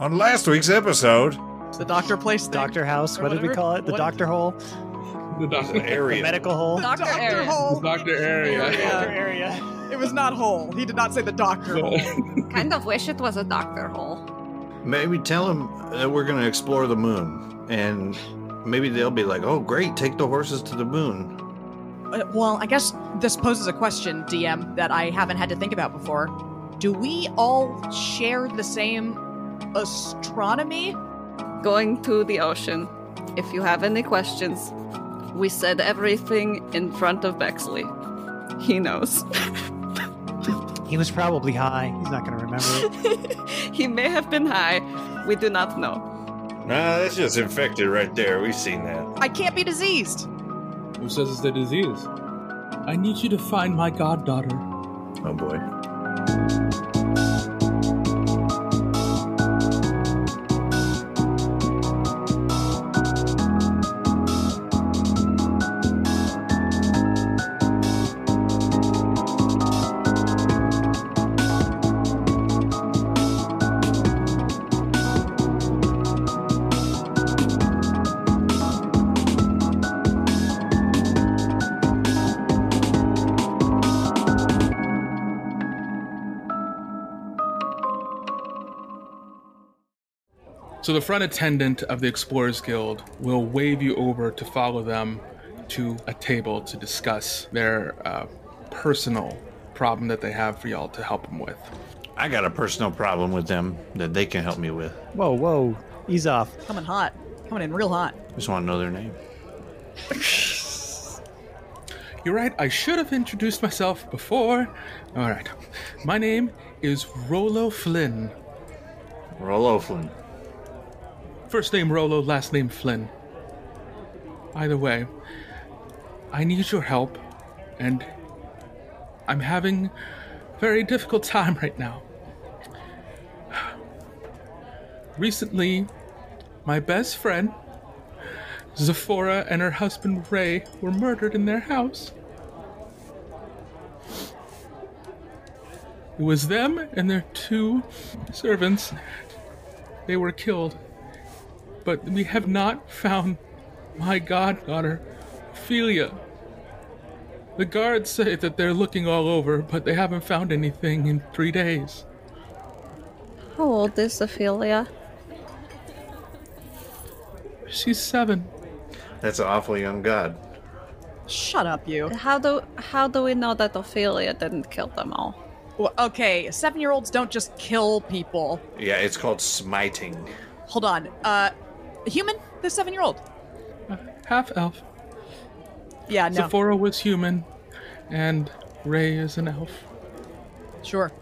On last week's episode, The doctor place thing? Doctor House. Or What did we call it? The What- Doctor Hole. The doctor The area. medical hole. Doctor Doctor area. hole. Doctor area. Doctor area. It was not hole. He did not say the doctor hole. Kind of wish it was a doctor hole. maybe tell him that we're going to explore the moon. And maybe they'll be like, oh, great, take the horses to the moon. Uh, well, I guess this poses a question, DM, that I haven't had to think about before. Do we all share the same astronomy? Going to the ocean. If you have any questions, we said everything in front of Bexley. He knows. He was probably high. He's not going to remember it. he may have been high. We do not know. Nah, that's just infected right there. We've seen that. I can't be diseased. Who says it's a disease? I need you to find my goddaughter. Oh, boy. So the front attendant of the Explorers Guild will wave you over to follow them to a table to discuss their uh, personal problem that they have for y'all to help them with. I got a personal problem with them that they can help me with. Whoa, whoa. Ease off. Coming hot. Coming in real hot. Just want to know their name. You're right, I should have introduced myself before. All right. My name is Rolo Flynn. Rolo Flynn. First name Rolo, last name Flynn. Either way, I need your help, and I'm having a very difficult time right now. Recently, my best friend, Zephora, and her husband Ray were murdered in their house. It was them and their two servants. They were killed but we have not found my goddaughter, Ophelia. The guards say that they're looking all over, but they haven't found anything in three days. How old is Ophelia? She's seven. That's an awful young god. Shut up, you. How do how do we know that Ophelia didn't kill them all? Well, okay, seven year olds don't just kill people. Yeah, it's called smiting. Hold on. Uh, human? The seven year old? Half elf. Yeah, no. Zephora was human, and Ray is an elf. Sure.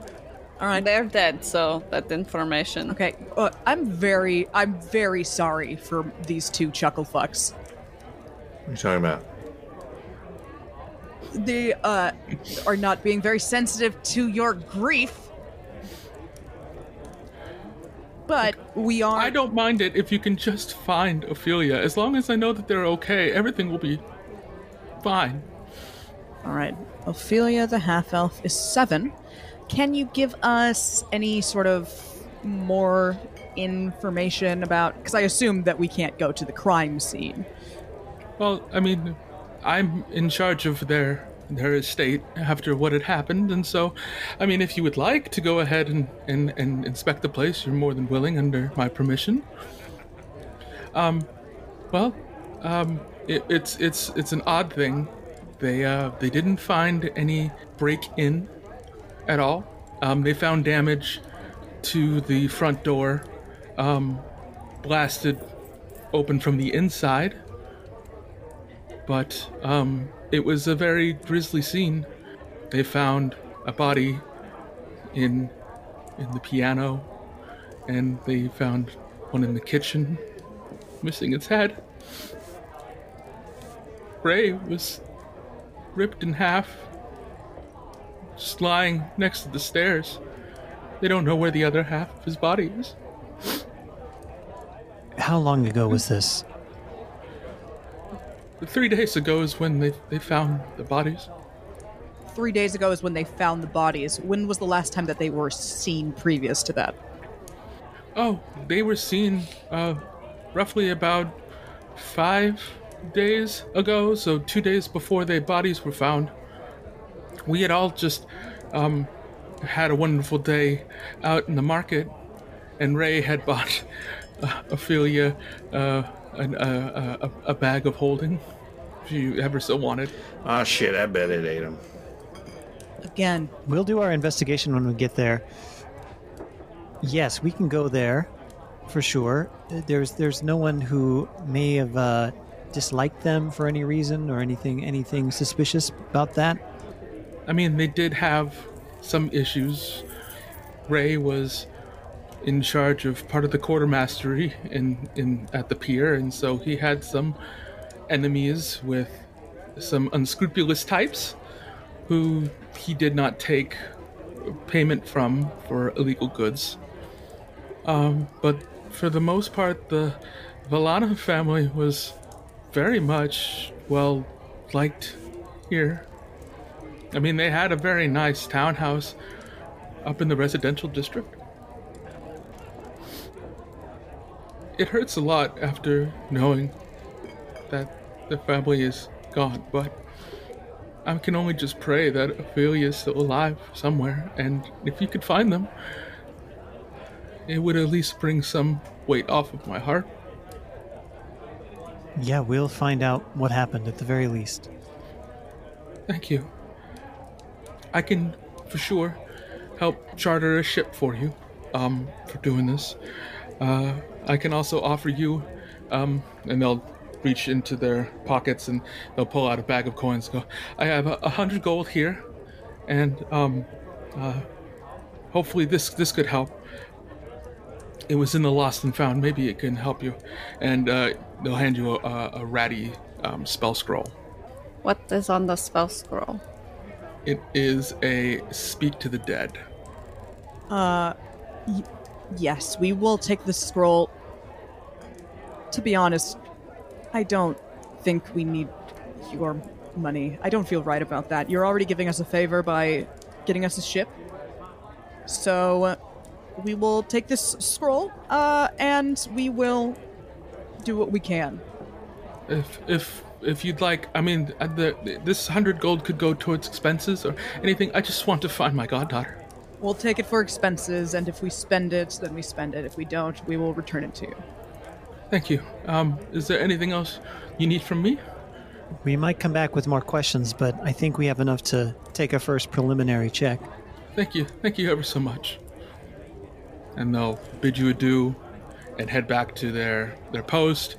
All right. They're dead, so that information. Okay, uh, I'm very, I'm very sorry for these two chuckle fucks. What are you talking about? They uh, are not being very sensitive to your grief. But we are. I don't mind it if you can just find Ophelia. As long as I know that they're okay, everything will be fine. All right. Ophelia the half elf is seven. Can you give us any sort of more information about? Because I assume that we can't go to the crime scene. Well, I mean, I'm in charge of their their estate after what had happened, and so, I mean, if you would like to go ahead and, and, and inspect the place, you're more than willing under my permission. Um, well, um, it, it's it's it's an odd thing. They uh they didn't find any break in at all. Um, they found damage to the front door, um, blasted open from the inside but um, it was a very grisly scene. They found a body in in the piano, and they found one in the kitchen, missing its head. Ray was ripped in half, just lying next to the stairs. They don't know where the other half of his body is. How long ago was this? Three days ago is when they, they found the bodies. Three days ago is when they found the bodies. When was the last time that they were seen previous to that? Oh, they were seen uh, roughly about five days ago, so two days before their bodies were found. We had all just um, had a wonderful day out in the market, and Ray had bought uh, Ophelia uh, an, uh, a, a bag of holding. If you ever so wanted. Oh shit! I bet it ate him. Again, We'll do our investigation when we get there. Yes, we can go there for sure. There's there's no one who may have uh, disliked them for any reason or anything anything suspicious about that. I mean, they did have some issues. Ray was in charge of part of the quartermastery in, in at the pier, and so he had some enemies with some unscrupulous types who he did not take payment from for illegal goods. Um, but for the most part, the Valana family was very much well liked here. I mean, they had a very nice townhouse up in the residential district. It hurts a lot after knowing that the family is gone, but I can only just pray that Ophelia is still alive somewhere, and if you could find them, it would at least bring some weight off of my heart. Yeah, we'll find out what happened at the very least. Thank you. I can, for sure, help charter a ship for you, um, for doing this. Uh, I can also offer you, um, and they'll reach into their pockets and they'll pull out a bag of coins. Go, I have a, a hundred gold here, and um, uh, hopefully this this could help. It was in the lost and found. Maybe it can help you, and uh, they'll hand you a, a, a ratty um, spell scroll. What is on the spell scroll? It is a speak to the dead. Yes, we will take the scroll. To be honest, I don't think we need your money. I don't feel right about that. You're already giving us a favor by getting us a ship. So we will take this scroll uh, and we will do what we can. If if if you'd like, I mean, the, this hundred gold could go towards expenses or anything. I just want to find my goddaughter. We'll take it for expenses, and if we spend it, then we spend it. If we don't, we will return it to you. Thank you. Um, is there anything else you need from me? We might come back with more questions, but I think we have enough to take a first preliminary check. Thank you. Thank you ever so much. And they'll bid you adieu and head back to their their post.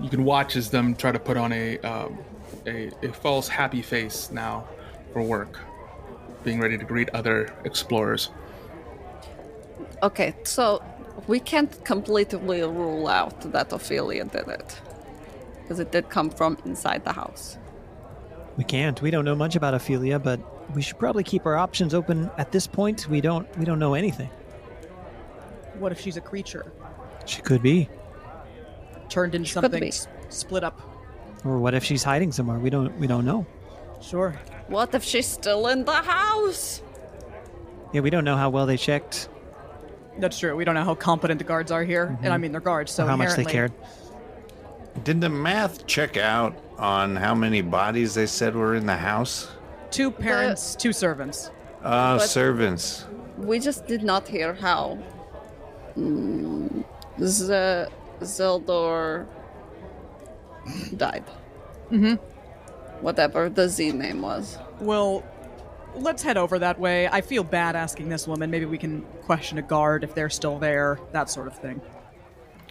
You can watch as them try to put on a um, a, a false happy face now for work, being ready to greet other explorers. Okay, so we can't completely rule out that Ophelia did it. Because it did come from inside the house. We can't. We don't know much about Ophelia, but we should probably keep our options open at this point. We don't we don't know anything. What if she's a creature She could be. turned into She could something be. split up? Or what if she's hiding somewhere? We don't we don't know. Sure. What if she's still in the house? Yeah, we don't know how well they checked That's true. We don't know how competent the guards are here, and I mean they're guards, so or how much they cared. Did the math check out on how many bodies they said were in the house? Two parents, two servants. Uh, But- servants. We just did not hear how mm, Z- Zeldor died. Mm-hmm. Whatever the Z name was. Well, let's head over that way. I feel bad asking this woman. Maybe we can question a guard if they're still there, that sort of thing.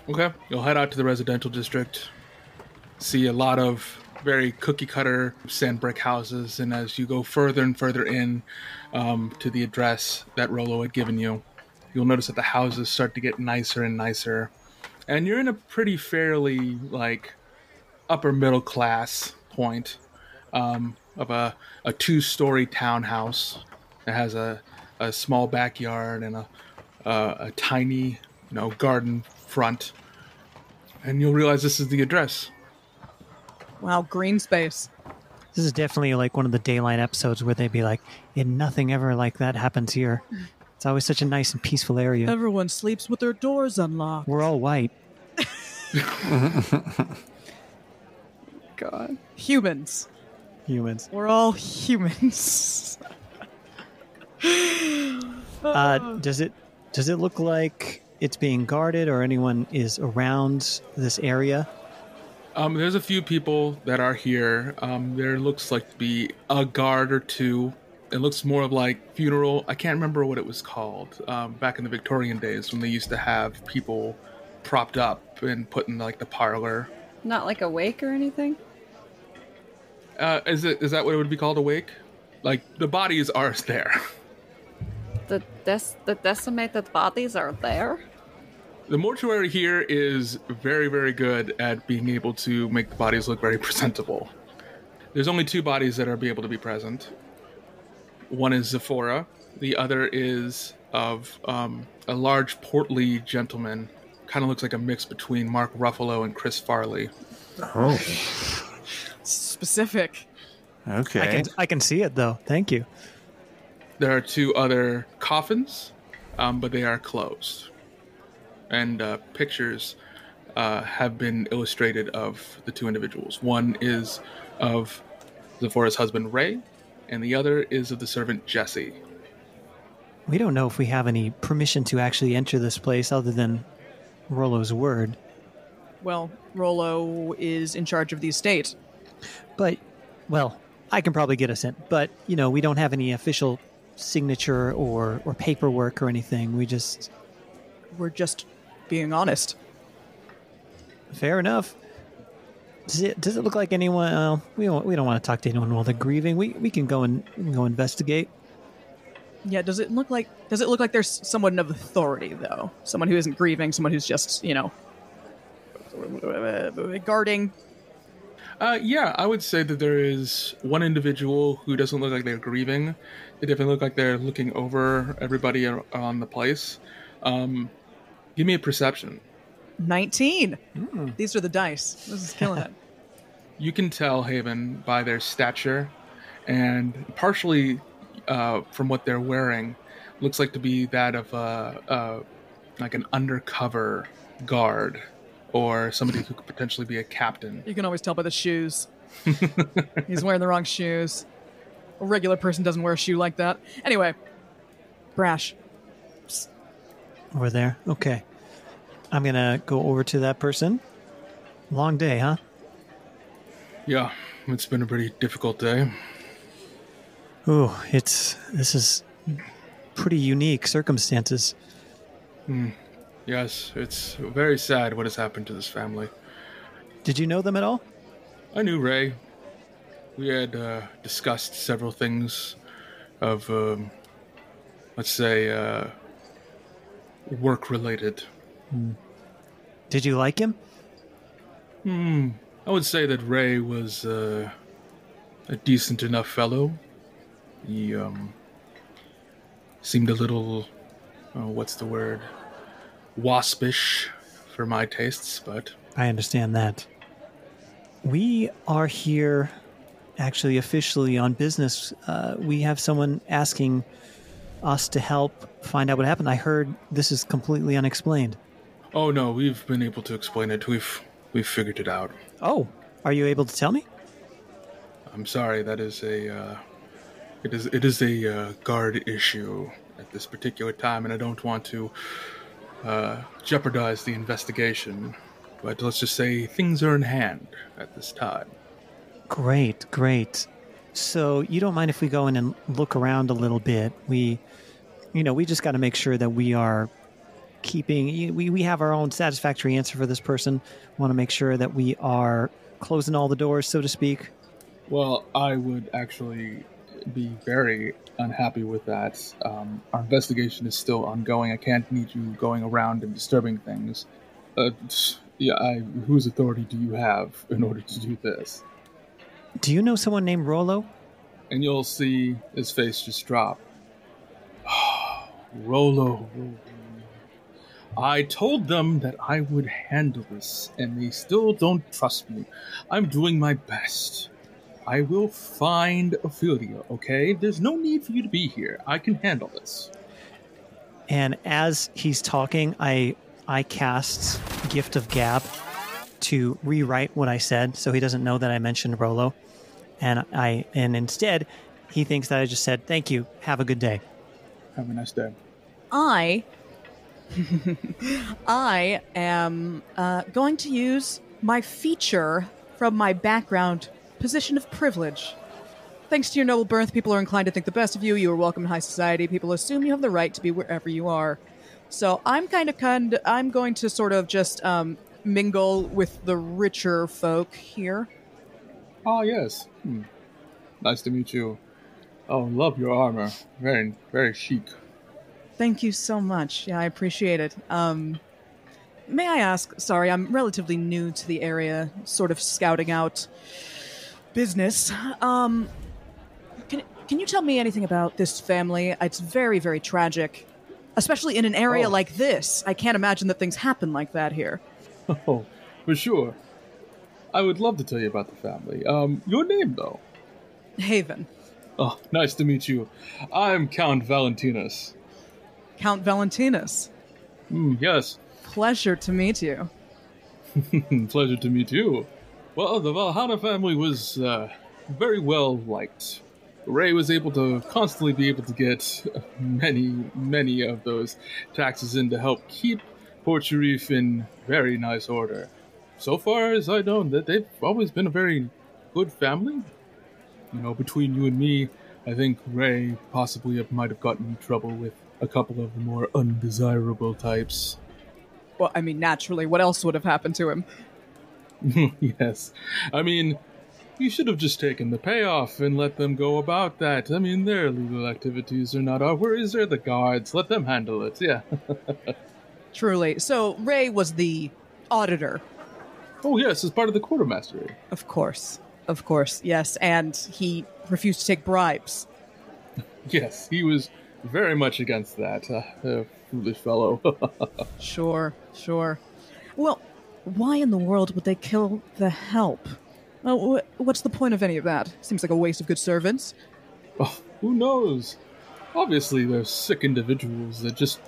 Okay. You'll head out to the residential district. See a lot of very cookie cutter sand brick houses, and as you go further and further in um, to the address that Rolo had given you, you'll notice that the houses start to get nicer and nicer. And you're in a pretty fairly like upper middle class point um, of a, a two story townhouse that has a, a small backyard and a, a, a tiny you know garden front. And you'll realize this is the address. Wow, green space. This is definitely like one of the Dateline episodes where they'd be like, "And nothing ever like that happens here." It's always such a nice and peaceful area. Everyone sleeps with their doors unlocked. We're all white. God. Humans. Humans. We're all humans. Uh, does it does it look like it's being guarded or anyone is around this area? Um, there's a few people that are here. Um, there looks like to be a guard or two. It looks more of like funeral. I can't remember what it was called um, back in the Victorian days when they used to have people propped up and put in like the parlor. Not like a wake or anything? Uh, is it is that what it would be called? Awake? Like the bodies are there. The des- the decimated bodies are there? The mortuary here is very, very good at being able to make the bodies look very presentable. There's only two bodies that are be able to be present. One is Zephora. The other is of um, a large, portly gentleman. Kind of looks like a mix between Mark Ruffalo and Chris Farley. Oh, Specific. okay. I can I can see it though. Thank you. There are two other coffins, um, but they are closed. And uh, pictures uh, have been illustrated of the two individuals. One is of Zephora's husband, Ray, and the other is of the servant, Jesse. We don't know if we have any permission to actually enter this place other than Rollo's word. Well, Rollo is in charge of the estate. But well, I can probably get us in. But you know, we don't have any official signature or or paperwork or anything. We just We're just being honest. fair enough. Does it does it look like anyone? Uh, we don't we don't want to talk to anyone while they're grieving. We we can go and can go investigate. Yeah, does it look like does it look like there's someone of authority though? Someone who isn't grieving, someone who's just, you know, guarding. Uh, yeah, I would say that there is one individual who doesn't look like they're grieving. They definitely look like they're looking over everybody on the place. Um, give me a perception. 19. These are the dice. This is killing it. you can tell Haven by their stature, and partially uh, from what they're wearing, looks like to be that of a, uh, like an undercover guard or somebody who could potentially be a captain. You can always tell by the shoes. He's wearing the wrong shoes. A regular person doesn't wear a shoe like that. Anyway, Brash. Over there. Okay. I'm gonna go over to that person. Long day, huh? Yeah, it's been a pretty difficult day. Ooh, it's this is pretty unique circumstances. Hmm. Yes, it's very sad what has happened to this family. Did you know them at all? I knew Ray. We had uh, discussed several things of, um, let's say, uh, work related. Did you like him? Hmm. I would say that Ray was uh, a decent enough fellow. He um, seemed a little, oh, what's the word? Waspish for my tastes, but I understand that. We are here actually officially on business. Uh, we have someone asking us to help find out what happened. I heard this is completely unexplained. oh no, we've been able to explain it. We've we've figured it out. Oh, are you able to tell me? I'm sorry, that is a uh, it is it is a uh, guard issue at this particular time, and I don't want to uh, jeopardize the investigation. But let's just say things are in hand at this time. Great, great. So you don't mind if we go in and look around a little bit? We, you know, we just got to make sure that we are keeping. We we have our own satisfactory answer for this person. Want to make sure that we are closing all the doors, so to speak. Well, I would actually be very unhappy with that. Um, our investigation is still ongoing. I can't need you going around and disturbing things. Uh, yeah, I, whose authority do you have in order to do this? Do you know someone named Rollo? and you'll see his face just drop. Rolo, Rolo. I told them that I would handle this, and they still don't trust me. I'm doing my best. I will find Ophelia, okay? There's no need for you to be here. I can handle this. And as he's talking, I I cast Gift of Gab to rewrite what I said, so he doesn't know that I mentioned Rolo. And I and instead, he thinks that I just said thank you. Have a good day. Have a nice day. I I am uh, going to use my feature from my background position of privilege. Thanks to your noble birth, people are inclined to think the best of you. You are welcome in high society. People assume you have the right to be wherever you are. So I'm kind of kind. I'm going to sort of just um, mingle with the richer folk here. Ah, yes. Hmm. Nice to meet you. Oh, love your armor. Very, very chic. Thank you so much. Yeah, I appreciate it. Um, may I ask? Sorry, I'm relatively new to the area, sort of scouting out business. Um, can can you tell me anything about this family? It's very, very tragic, especially in an area Oh. like this. I can't imagine that things happen like that here. Oh, for sure. I would love to tell you about the family. Um, your name, though? Haven, Oh, nice to meet you. I'm Count Valentinus. Count Valentinus. Hmm, yes. Pleasure to meet you. Pleasure to meet you. Well, the Valhalla family was uh, very well liked. Ray was able to constantly be able to get many, many of those taxes in to help keep Port Sharif in very nice order. So far as I know, that they've always been a very good family. You know, between you and me, I think Ray possibly might have gotten in trouble with a couple of the more undesirable types. Well, I mean, naturally, what else would have happened to him? yes. I mean, you should have just taken the payoff and let them go about that. I mean, their legal activities are not our worries, they're the guards. Let them handle it, yeah. Truly. So Ray was the auditor, oh, yes, as part of the quartermastery. of course. Of course, yes, and he refused to take bribes. Yes, he was very much against that. Uh, uh, foolish fellow. Sure, sure. Well, why in the world would they kill the help? Well, wh- what's the point of any of that? Seems like a waste of good servants. oh, who knows? Obviously, they're sick individuals that just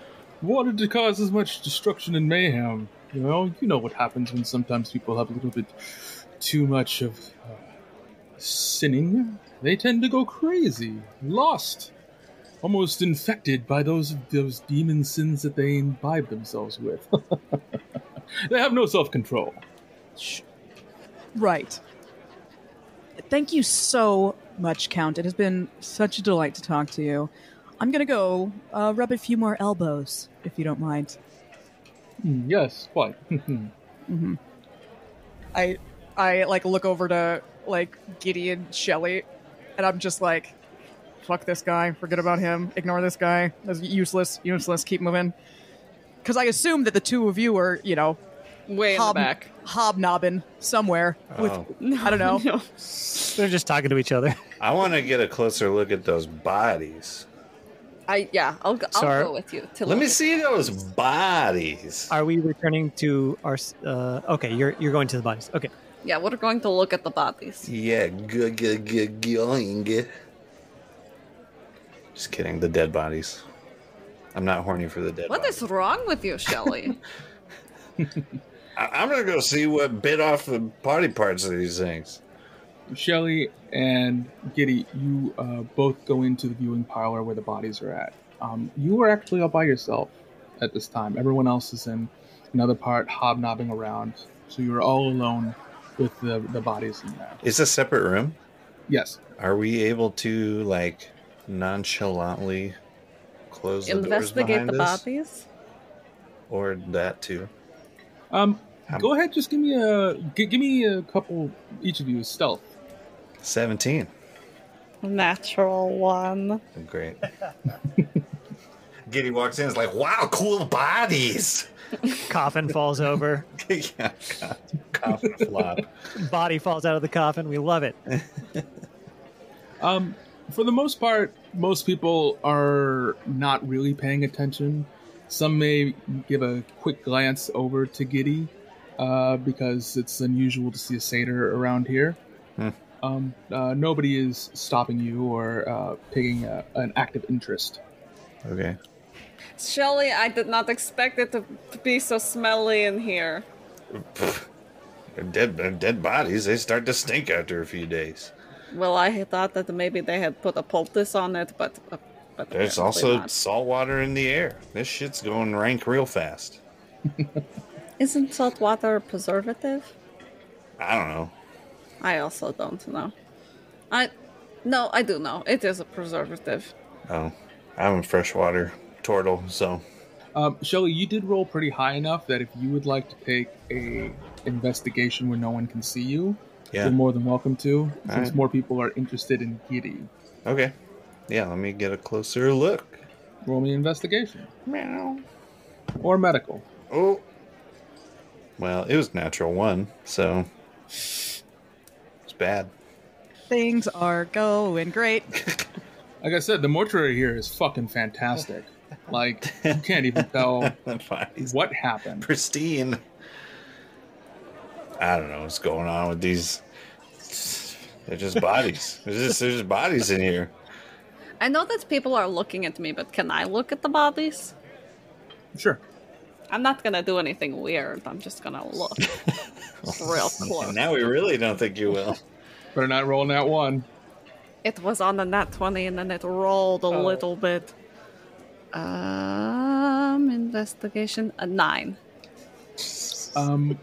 wanted to cause as much destruction and mayhem. You know, you know what happens when sometimes people have a little bit too much of uh, sinning. They tend to go crazy, lost, almost infected by those those demon sins that they imbibe themselves with. they have no self control. Right. Thank you so much, Count. It has been such a delight to talk to you. I'm gonna go uh, rub a few more elbows, if you don't mind. Hmm, yes, quite. Mm-hmm. Mm-hmm. I I like look over to like Gideon Shelley and I'm just like fuck this guy, forget about him, ignore this guy. That's useless, useless, keep moving. Cuz I assume that the two of you are, you know, Way in hob- the back. hobnobbing somewhere with Oh. I don't know. No. They're just talking to each other. I want to get a closer look at those bodies. I yeah, I'll go, I'll Sorry. go with you. To Let me look. see those bodies. Are we returning to our? s- Uh, okay, you're you're going to the bodies. Okay. Yeah, we're going to look at the bodies. Yeah, good, good, good, going. Just kidding. The dead bodies. I'm not horny for the dead. What bodies. is wrong with you, Shelly? I- I'm gonna go see what bit off the body parts of these things. Shelly and Giddy, you uh, both go into the viewing parlor where the bodies are at. Um, you are actually all by yourself at this time. Everyone else is in another part, hobnobbing around. So you're all alone with the, the bodies in there. It's a separate room. Yes. Are we able to like nonchalantly close the doors Investigate behind the us? bodies. or that too? Um, How- go ahead, just give me a give me a couple each of you stealth. Seventeen. Natural one. Great. Giddy walks in. Is like, wow, cool bodies. Coffin falls over. yeah, God, coffin flop. Body falls out of the coffin. We love it. Um, for the most part, most people are not really paying attention. Some may give a quick glance over to Giddy uh, because it's unusual to see a satyr around here. Hmm. Um, uh, nobody is stopping you or uh, taking a, an active interest. Okay. Shelly, I did not expect it to to be so smelly in here. They're dead, they're dead bodies. They start to stink after a few days. Well, I thought that maybe they had put a poultice on it, but uh, but There's also not. salt water in the air. This shit's going rank real fast. isn't salt water a preservative? I don't know. I also don't know. I no, I do know it is a preservative. Oh, I'm a freshwater turtle, so Um, Shelly, you did roll pretty high enough that if you would like to take a investigation where no one can see you, yeah. you're more than welcome to. Since Alright. more people are interested in Giddy, Okay. Yeah, let me get a closer look. roll me investigation Meow. or medical. Oh. Well, it was natural one, so it's bad. Things are going great. Like I said, the mortuary here is fucking fantastic. Like you can't even tell what happened. pristine. I don't know what's going on with these. They're just bodies. There's just, there's just bodies in here. I know that people are looking at me, but can I look at the bodies? Sure. I'm not gonna do anything weird. I'm just gonna look real close. Now we really don't think you will. Better not roll that one. It was on the nat 20 and then it rolled a Oh. little bit. Um, investigation, a nine. Um,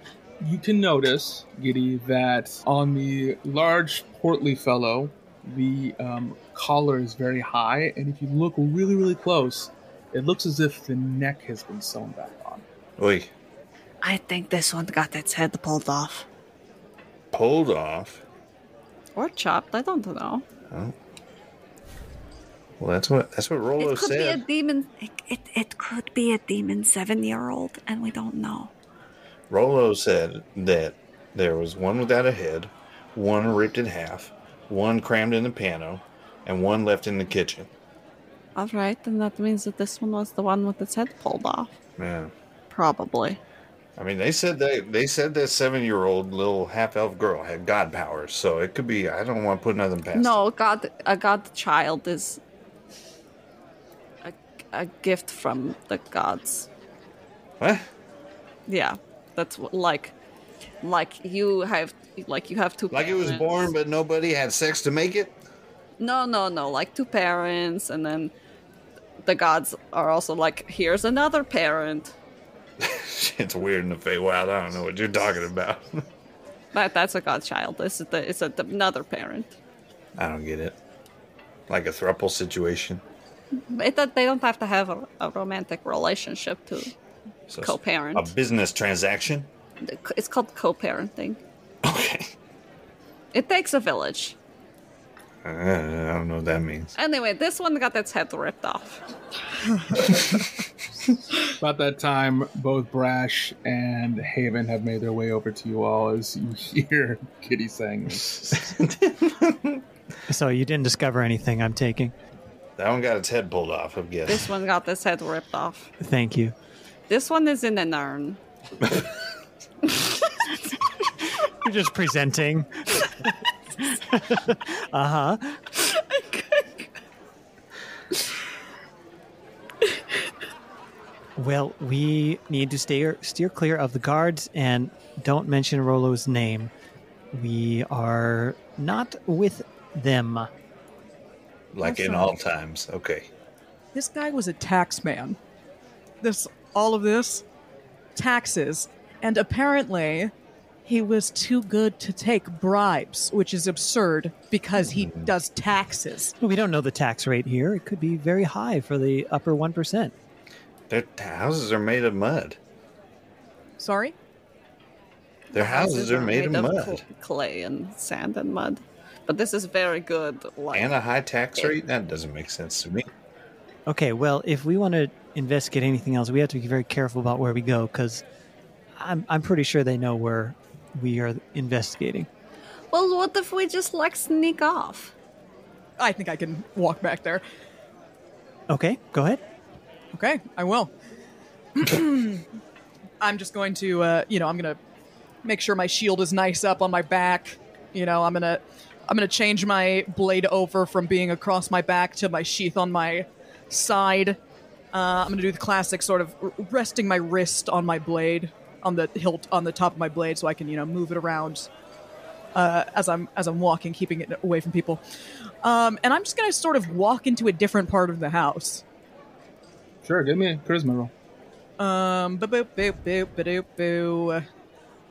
you can notice, Giddy, that on the large portly fellow, the um, collar is very high, and if you look really, really close, it looks as if the neck has been sewn back on. Oi, I think this one got its head pulled off. pulled off. Or chopped, I don't know. Well, that's what that's what Rolo it could be a said. demon. It, it, it could be a demon seven year old, and we don't know. Rolo said that there was one without a head, one ripped in half, one crammed in the piano, and one left in the kitchen. Alright, then that means that this one was the one with its head pulled off. Yeah. Probably. I mean, they said they they said that seven year old little half elf girl had god powers, so it could be. I don't want to put nothing past. No, God, a God child is a, a gift from the gods. What? Yeah, that's what, like, like you have, like you have two. Like it was born, but nobody had sex to make it. No, no, no. Like two parents, and then the gods are also like, here's another parent. it's weird in the Feywild. I don't know what you're talking about. That that's a godchild. This is the it's a, another parent. I don't get it. Like a thruple situation. It, they don't have to have a, a romantic relationship to So co-parent. A business transaction. It's called co-parenting. Okay. It takes a village. Uh, I don't know what that means. Anyway, this one got its head ripped off. About that time, both Brash and Haven have made their way over to you all as you hear Kitty saying this. So you didn't discover anything, I'm taking. That one got its head pulled off, I guess. This one got its head ripped off. Thank you. This one is in the narn. You're just presenting. uh huh. Well, we need to steer steer clear of the guards and don't mention Rolo's name. We are not with them. like That's in all times. Okay. This guy was a tax man. This all of this taxes, and apparently he was too good to take bribes, which is absurd because he hmm. does taxes. We don't know the tax rate here. It could be very high for the upper 1%. Their houses are made of mud. Sorry? Their houses are made of cl- mud. clay and sand and mud. But this is very good. Like, And a high tax rate? That doesn't make sense to me. Okay, well, if we want to investigate anything else, we have to be very careful about where we go because I'm, I'm pretty sure they know where we are investigating. well, what if we just like sneak off? I think I can walk back there. Okay, go ahead. Okay, I will. I'm just going to, uh, you know, I'm gonna make sure my shield is nice up on my back. You know, I'm gonna, I'm gonna change my blade over from being across my back to my sheath on my side. Uh, I'm gonna do the classic sort of resting my wrist on my blade, on the hilt, on the top of my blade, so I can you know move it around uh, as I'm as I'm walking, keeping it away from people. Um, and I'm just gonna sort of walk into a different part of the house. Sure, give me a charisma roll. Um, boop boop boop boop boop boo.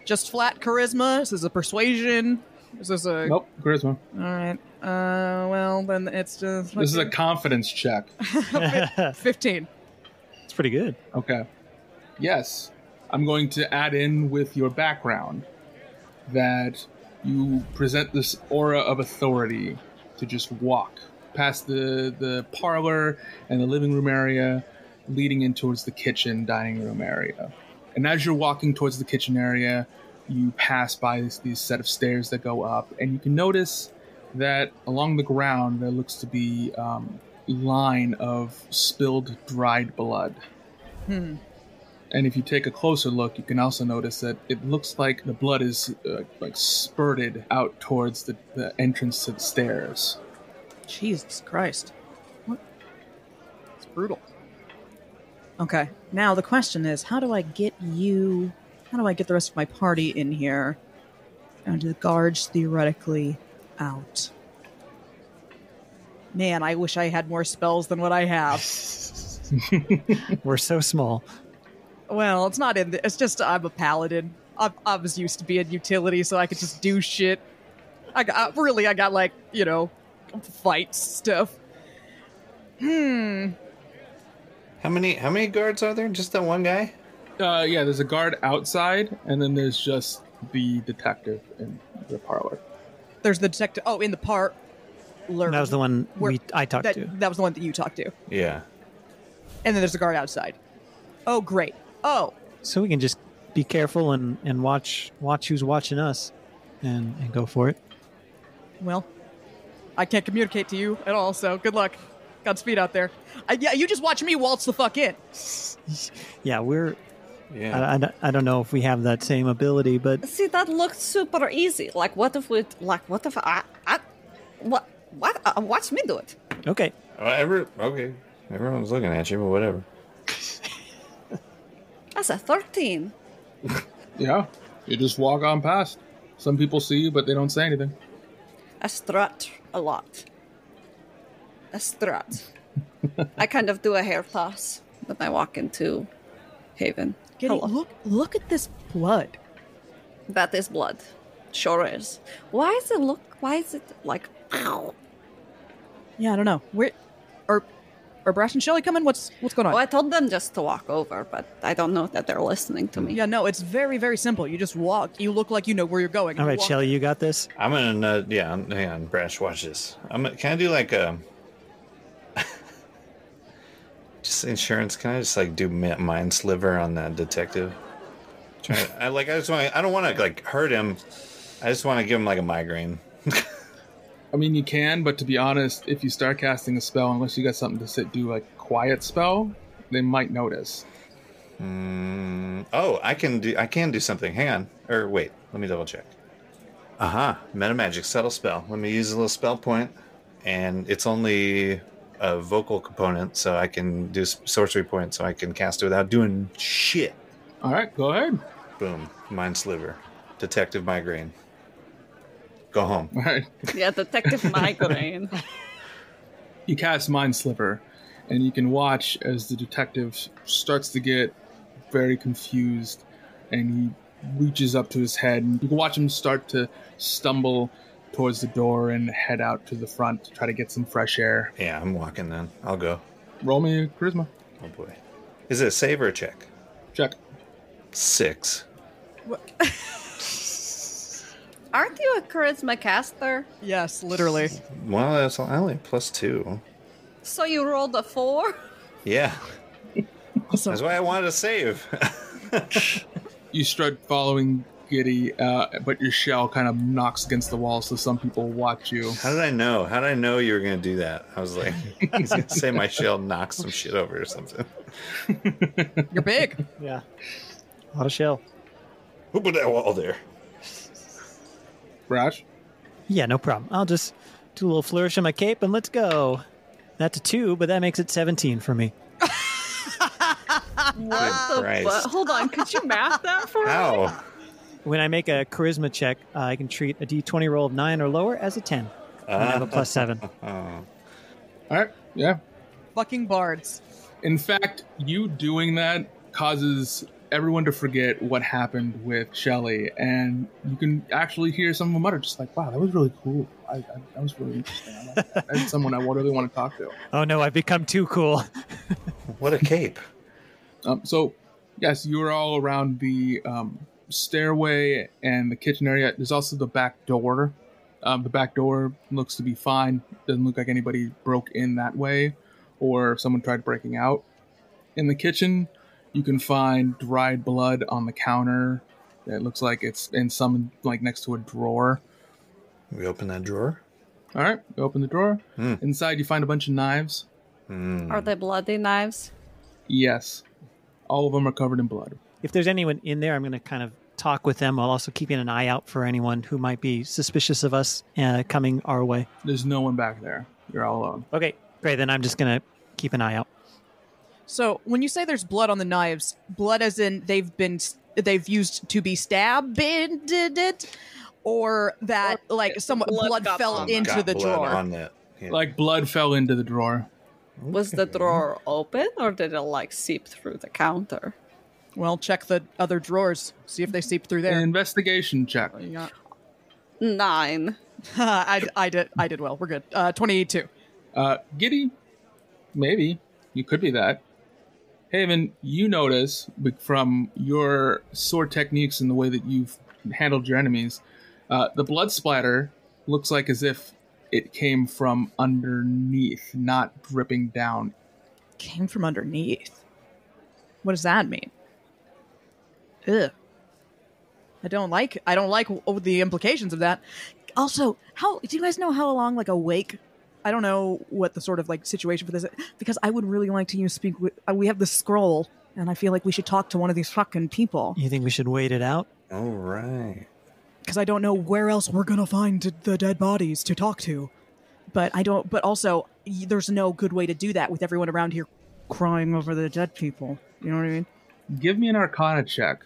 Just flat charisma. This is a persuasion. This is a Nope, charisma. all right. Uh, well then it's just This is a confidence check. fifteen. It's pretty good. Okay. Yes, I'm going to add in with your background that you present this aura of authority to just walk past the the parlor and the living room area, leading in towards the kitchen dining room area. And as you're walking towards the kitchen area, you pass by this, these set of stairs that go up, and you can notice that along the ground there looks to be um, line of spilled dried blood. And if you take a closer look, you can also notice that it looks like the blood is uh, like spurted out towards the, the entrance to the stairs. Jesus Christ. What? It's brutal. Okay, now the question is how do I get you, how do I get the rest of my party in here and the guards theoretically out? Man, I wish I had more spells than what I have. We're so small. Well, it's not in. The, it's just I'm a paladin. I, I was used to being utility, so I could just do shit. I got really, I got like you know, fight stuff. Hmm. How many how many guards are there? Just that one guy? Uh, yeah, there's a guard outside, and then there's just the detective in the parlor. There's the detective. Oh, in the parlor. That was the one Where- we I talked That, to. that was the one that you talked to. Yeah. And then there's a guard outside. Oh, great. Oh, So we can just be careful and, and watch watch who's watching us and, and go for it. well, I can't communicate to you at all. So good luck. Godspeed out there. I, yeah, you just watch me waltz the fuck in. Yeah, we're Yeah. I, I, don't- I don't know if we have that same ability, but See, that looked super easy. Like, what if we, like, what if I, I what, what? Uh, watch me do it. okay. Well, every, okay. Everyone's looking at you, but whatever. That's a 13. Yeah, you just walk on past. Some people see you, but they don't say anything. I strut a lot. I strut. I kind of do a hair toss when I walk into Haven. Giddy, Hello. look, look at this blood. That is blood. Sure is. Why is it look, why is it like, ow? Yeah, I don't know. Where are are Brash and Shelly coming? What's what's going on? Well, I told them just to walk over, but I don't know that they're listening to me. Yeah, no, it's very very simple. You just walk. You look like you know where you're going. All right, You walk- Shelly, you got this. I'm gonna uh, yeah, I'm- hang on, Brash, watch this. I'm gonna- can I do like a just insurance? Can I just like do mind sliver on that detective? I like I just want I don't want to like hurt him. I just want to give him like a migraine. I mean, you can, but to be honest, if you start casting a spell, unless you got something to sit, do like quiet spell, they might notice. Mm, oh, I can do I can do something. Hang on. Or wait, let me double check. Aha, meta magic subtle spell. Let me use a little spell point, and it's only a vocal component, so I can do sorcery point, so I can cast it without doing shit. All right, go ahead. Boom, mind sliver, detective migraine. Go home. All right. Yeah, Detective Migraine. You cast Mind Sliver, and you can watch as the detective starts to get very confused, and he reaches up to his head, and you can watch him start to stumble towards the door and head out to the front to try to get some fresh air. Yeah, I'm walking then. I'll go. Roll me a charisma Oh boy, is it a save or a check? check. Six. What? Aren't you a charisma caster? Yes, literally. Well, that's only plus two. So you rolled a four? Yeah, that's why I wanted to save. You start following Giddy, uh, but your shell kind of knocks against the wall, so some people watch you. How did I know? How did I know you were going to do that? I was like, he's going to say my shell knocks some shit over or something. You're big. Yeah. A lot of shell. Who put that wall there? Brash? Yeah, no problem. I'll just do a little flourish on my cape and let's go. That's a two, but that makes it 17 for me. What the Christ. fu- Hold on, could you math that for me? How? When I make a charisma check, uh, I can treat a d20 roll of 9 or lower as a 10. And I have a plus 7. Oh. All right. Yeah. Fucking bards. In fact, you doing that causes everyone to forget what happened with Shelly, and you can actually hear some of them mutter, just like, "Wow, that was really cool. I, I, that was really interesting. I. That's someone I really want to talk to." Oh no, I've become too cool. What a cape. Um, so, yes, you are all around the um, stairway and the kitchen area. There's also the back door. Um, the back door looks to be fine. Doesn't look like anybody broke in that way, or someone tried breaking out. In the kitchen, you can find dried blood on the counter. It looks like it's in some like next to a drawer. We open that drawer. All right, you open the drawer. Hmm. Inside, you find a bunch of knives. Mm. Are they bloody knives? Yes, all of them are covered in blood. If there's anyone in there, I'm going to kind of talk with them while also keeping an eye out for anyone who might be suspicious of us uh, coming our way. There's no one back there. You're all alone. Okay, great. Then I'm just going to keep an eye out. So when you say there's blood on the knives, blood as in they've been they've used to be stabbed it, or that like some blood blood, fell on into Got the blood drawer. On that. Yeah. Like blood fell into the drawer. Was the drawer open or did it like seep through the counter? Well, check the other drawers, see if they seep through An there. investigation check. You got- Nine. I, I did I did well. We're good. Uh, Twenty two. Uh, Giddy, maybe you could be that. Haven, you notice from your sword techniques and the way that you've handled your enemies, uh, the blood splatter looks like as if it came from underneath, not dripping down. Came from underneath. What does that mean? Ugh. I don't like I don't like w- the implications of that. Also, how do you guys know how long like a wake? I don't know what the sort of like situation for this is, because I would really like to use speak with uh, we have the scroll and I feel like we should talk to one of these fucking people You think we should wait it out? All right. because I don't know where else we're going to find the dead bodies to talk to. But I don't but also there's no good way to do that with everyone around here crying over the dead people. You know what I mean? Give me an arcana check.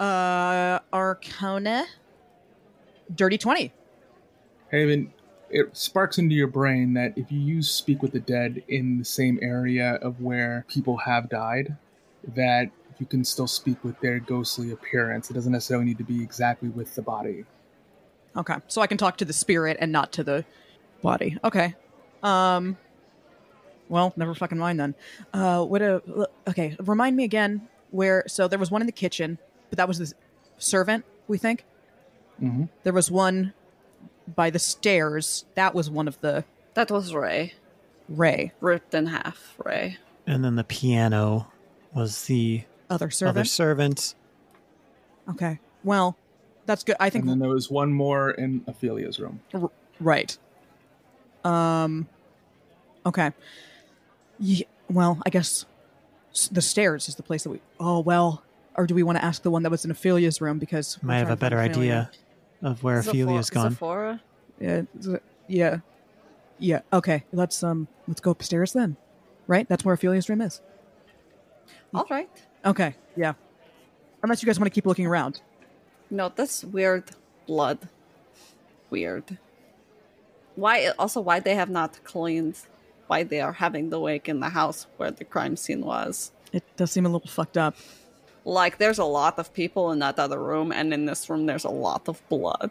Uh, Arcana. Dirty 20. Haven, it sparks into your brain that if you use Speak with the Dead in the same area of where people have died, that you can still speak with their ghostly appearance. It doesn't necessarily need to be exactly with the body. Okay. So I can talk to the spirit and not to the body. Okay. Um, well, never fucking mind then. Uh, what a, okay. Remind me again where, so there was one in the kitchen, but that was the servant, we think. Mhm. There was one by the stairs. That was one of the That was Ray. Ray. Ripped in half, Ray. And then the piano was the Other servant. other servant. servant. okay. Well, that's good. I think And then there was one more in Ophelia's room. R- right. Um. Okay. Ye- well, I guess the stairs is the place that we. Oh well. Or do we want to ask the one that was in Ophelia's room because we're Might have a better Ophelia. idea of where Ophelia's Zephor- gone. Zephora? Yeah. Yeah. Yeah. Okay. Let's um. Let's go upstairs then. Right. That's where Ophelia's room is. All right. Okay. Yeah. Unless you guys want to keep looking around. No, this weird blood. Weird. Why also why they have not cleaned why they are having the wake in the house where the crime scene was. It does seem a little fucked up. Like there's a lot of people in that other room and in this room there's a lot of blood.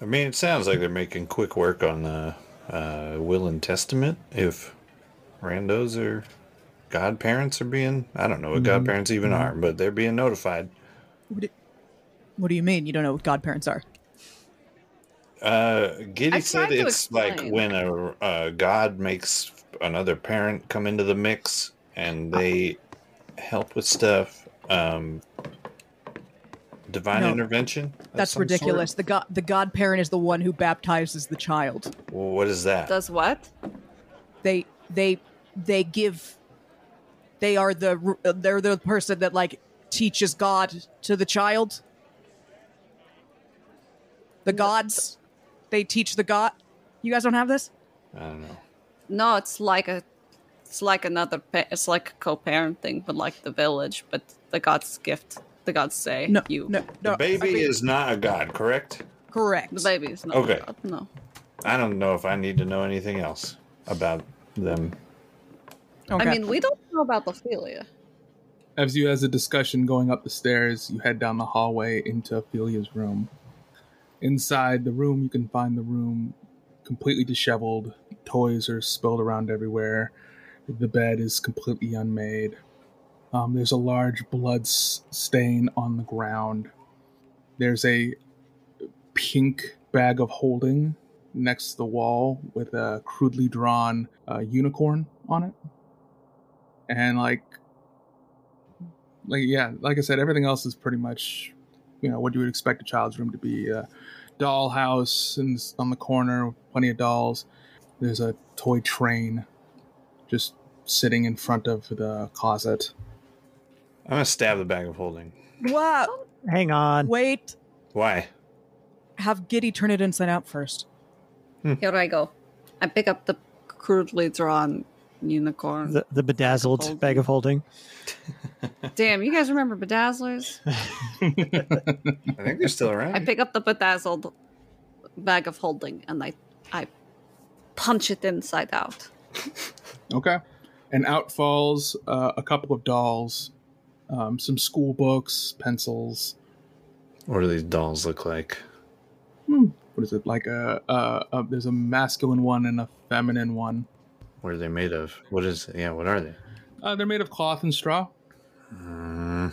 I mean, it sounds like they're making quick work on the uh, will and testament. If randos or godparents are being, I don't know what godparents even are, but they're being notified. What do, what do you mean? You don't know what godparents are? Uh, Giddy I said it's like when a, a god makes another parent come into the mix and they help with stuff. Um, divine No. intervention. That's ridiculous. sort? The god the godparent is the one who baptizes the child. Well, what is that? Does what? They they they give they are the they're the person that like teaches God to the child. The gods they teach the god. You guys don't have this? I don't know. No, it's like a It's like another. Pa- it's like a co-parenting, but like the village. But the gods gift. The gods say No, you. no, no. the baby I think- is not a god, correct? correct. The baby is not. Okay. a god, No. I don't know if I need to know anything else about them. Okay. I mean, we don't know about Ophelia. As you has a discussion going up the stairs, you head down the hallway into Ophelia's room. Inside the room, you can find the room completely disheveled. Toys are spilled around everywhere. The bed is completely unmade. Um, there's a large blood stain on the ground. There's a pink bag of holding next to the wall with a crudely drawn uh, unicorn on it. And like like yeah, like I said, everything else is pretty much, you know, what you would expect a child's room to be. A doll house and on the corner, plenty of dolls. There's a toy train, just sitting in front of the closet. I'm gonna stab the bag of holding. What? Hang on. Wait. Why? Have Giddy turn it inside out first. Hmm. Here I go. I pick up the crudely drawn unicorn. The, the bedazzled Holding. bag of holding. Damn, you guys remember Bedazzlers? I think they're still around. I pick up the bedazzled bag of holding and I, I punch it inside out. Okay. And out falls uh, a couple of dolls, um, some school books, pencils. what do these dolls look like? What is it like? A, a, a there's a masculine one and a feminine one. What are they made of? What is? Yeah, what are they? Uh, they're made of cloth and straw. Mm,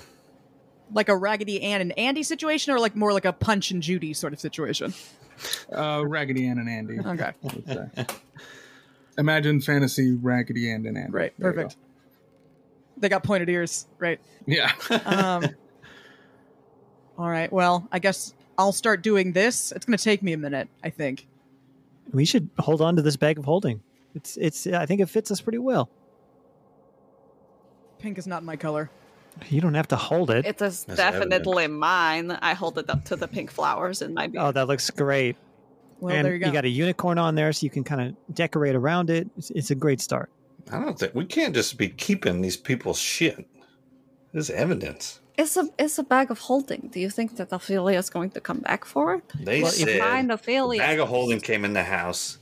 Like a Raggedy Ann and Andy situation, or like more like a Punch and Judy sort of situation. Uh, Raggedy Ann and Andy. Okay. I would say. Imagine fantasy Raggedy Ann and Andy. Great. There you Perfect. They got pointed ears. Right. Yeah. Um, all right. Well, I guess I'll start doing this. It's going to take me a minute, I think. We should hold on to this bag of holding. It's it's. I think it fits us pretty well. Pink is not my color. You don't have to hold it. It is That's definitely mine. I hold it up to the pink flowers in my beard. oh, that looks great. Well, and there you go. got a unicorn on there, so you can kind of decorate around it. It's, it's a great start. I don't think we can't just be keeping these people's shit. There's evidence. It's a it's a bag of holding. Do you think that Ophelia is going to come back for it? They Well, if said find the Ophelia. bag of holding came in the house.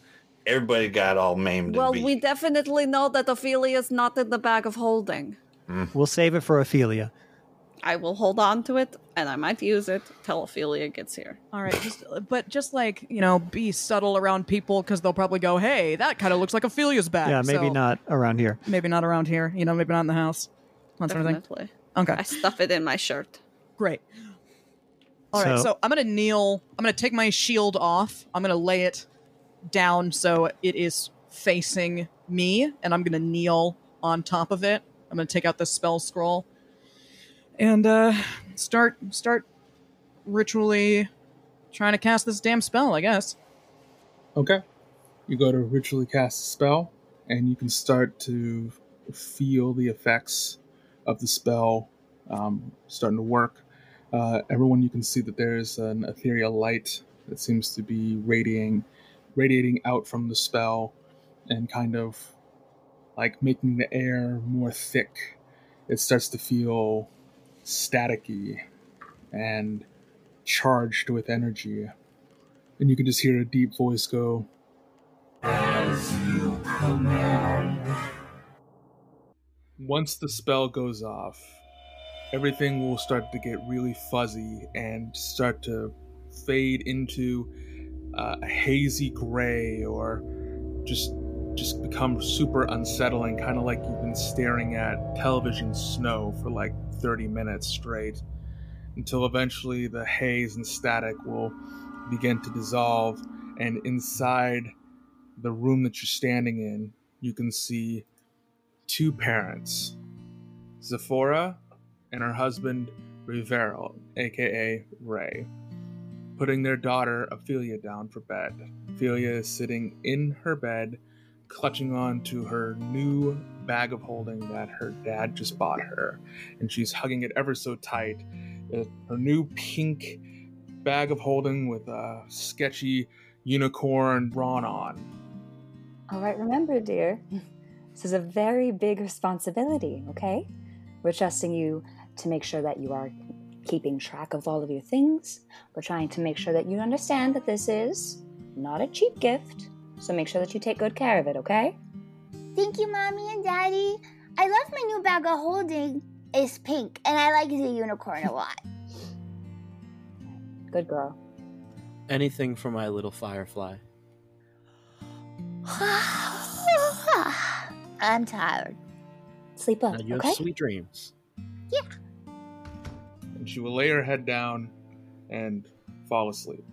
Everybody got all maimed. Well, and beat. we definitely know that Ophelia is not in the bag of holding. We'll save it for Ophelia. I will hold on to it, and I might use it till Ophelia gets here. All right, just, but just like you know, be subtle around people because they'll probably go, "Hey, that kind of looks like Ophelia's bag." Yeah, maybe So, not around here. Maybe not around here. You know, maybe not in the house. That sort of thing. Okay, I stuff it in my shirt. great. All right, So- so I'm gonna kneel. I'm gonna take my shield off. I'm gonna lay it down so it is facing me, and I'm gonna kneel on top of it. I'm gonna take out the spell scroll and uh, start start ritually trying to cast this damn spell. I guess. Okay. You go to ritually cast a spell, and you can start to feel the effects of the spell um, starting to work. Uh, everyone, you can see that there's an ethereal light that seems to be radiating, radiating out from the spell, and kind of like making the air more thick. It starts to feel staticky and charged with energy. And you can just hear a deep voice go once the spell goes off everything will start to get really fuzzy and start to fade into uh, a hazy gray or just just become super unsettling kind of like you've been staring at television snow for like 30 minutes straight until eventually the haze and static will begin to dissolve and inside the room that you're standing in you can see two parents Zephora and her husband Rivero aka Ray putting their daughter Ophelia down for bed. Ophelia is sitting in her bed clutching on to her new bag of holding that her dad just bought her and she's hugging it ever so tight Uh, her new pink bag of holding with a sketchy unicorn drawn on. All right, remember, dear, This is a very big responsibility, okay? We're trusting you to make sure that you are keeping track of all of your things. We're trying to make sure that you understand that this is not a cheap gift. So make sure that you take good care of it, okay? Thank you, Mommy and Daddy. I love my new bag of holding. It's pink, and I like the unicorn a lot. Good girl. Anything for my little firefly. I'm tired. Sleep well, Now you okay? have sweet dreams. Yeah. And she will lay her head down and fall asleep.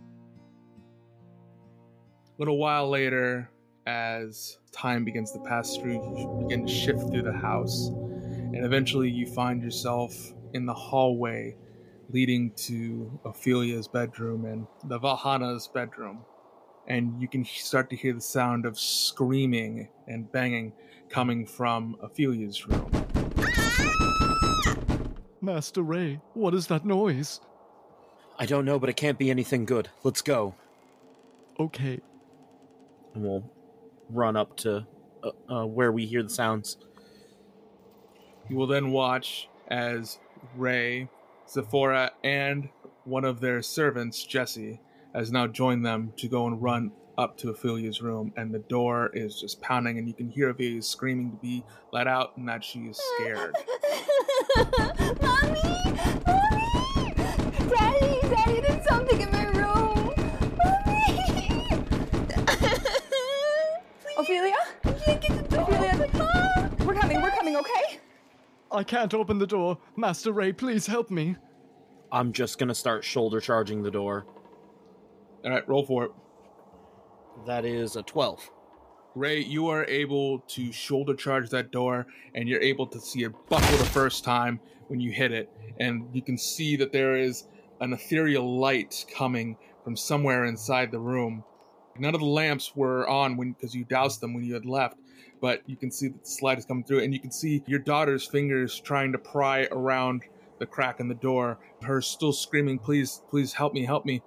A little while later, as time begins to pass through, you begin to shift through the house. And eventually, you find yourself in the hallway leading to Ophelia's bedroom and the Valhana's bedroom. And you can start to hear the sound of screaming and banging coming from Ophelia's room. Master Ray, what is that noise? I don't know, but it can't be anything good. Let's go. Okay, And we'll run up to uh, uh, where we hear the sounds. You will then watch as Ray, Zephora, and one of their servants, Jesse, has now joined them to go and run up to Ophelia's room. And the door is just pounding, and you can hear Ophelia screaming to be let out and that she is scared. I can't open the door. Master Ray, please help me. I'm just gonna start shoulder charging the door. All right, roll for it. That is a 12. Ray, you are able to shoulder charge that door, and you're able to see it buckle the first time when you hit it. And you can see that there is an ethereal light coming from somewhere inside the room. None of the lamps were on when because you doused them when you had left, but you can see that the light is coming through, and you can see your daughter's fingers trying to pry around the crack in the door. Her still screaming, "Please, please help me, help me!"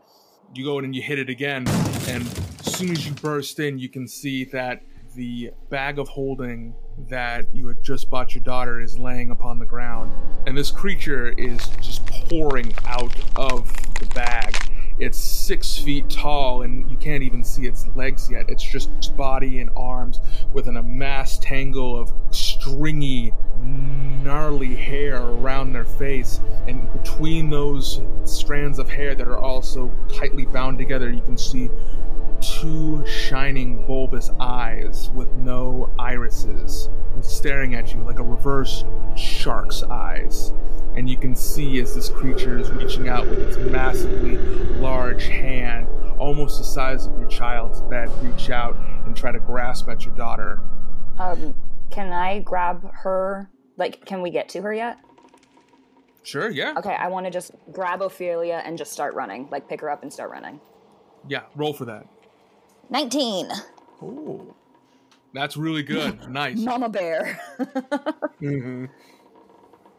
You go in and you hit it again, and as soon as you burst in, you can see that the bag of holding that you had just bought your daughter is laying upon the ground. And this creature is just pouring out of the bag. It's six feet tall, and you can't even see its legs yet. It's just its body and arms with an amassed tangle of stringy, gnarly hair around their face. And between those strands of hair that are also tightly bound together, you can see two shining bulbous eyes with no irises staring at you like a reverse shark's eyes and you can see as this creature is reaching out with its massively large hand almost the size of your child's bed reach out and try to grasp at your daughter Um, can I grab her? Like, can we get to her yet? sure yeah Okay, I want to just grab Ophelia and just start running. Like, pick her up and start running. yeah roll for that 19. Oh, that's really good nice Mama Bear. mm-hmm.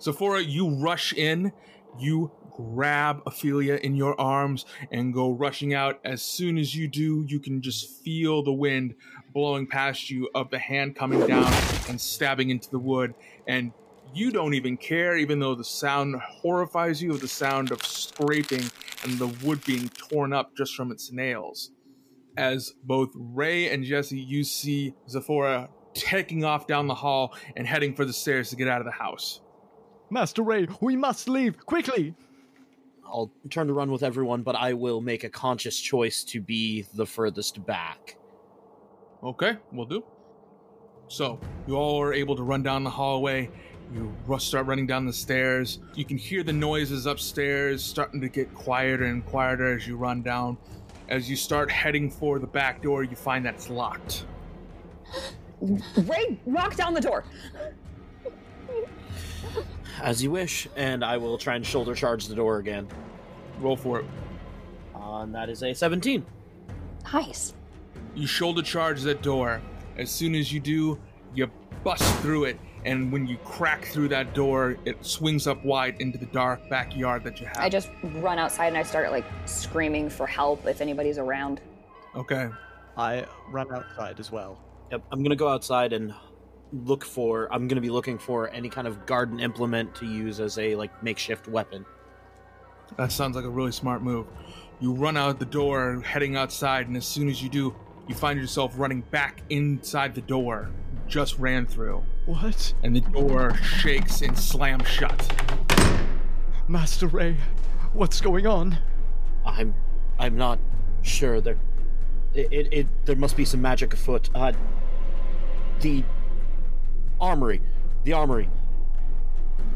Zephora, you rush in, you grab Ophelia in your arms and go rushing out. As soon as you do, you can just feel the wind blowing past you of the hand coming down and stabbing into the wood. And you don't even care, even though the sound horrifies you of the sound of scraping and the wood being torn up just from its nails. As both Ray and Jesse, you see Zephora taking off down the hall and heading for the stairs to get out of the house. Master Ray, we must leave quickly. I'll turn to run with everyone, but I will make a conscious choice to be the furthest back. Okay, we'll do. So, you all are able to run down the hallway. You ru- start running down the stairs. You can hear the noises upstairs starting to get quieter and quieter as you run down. As you start heading for the back door, you find that it's locked. Ray, knock down the door. As you wish, and I will try and shoulder charge the door again. Roll for it. Uh, and that is a 17. Nice. You shoulder charge that door. As soon as you do, you bust through it, and when you crack through that door, it swings up wide into the dark backyard that you have. I just run outside and I start like screaming for help if anybody's around. Okay. I run outside as well. Yep, I'm gonna go outside and look for. I'm going to be looking for any kind of garden implement to use as a like makeshift weapon. That sounds like a really smart move. You run out the door, heading outside, and as soon as you do, you find yourself running back inside the door you just ran through. What? And the door shakes and slams shut. Master Ray, what's going on? I'm I'm not sure. There, it, it, it there must be some magic afoot. Uh, the armory, the armory.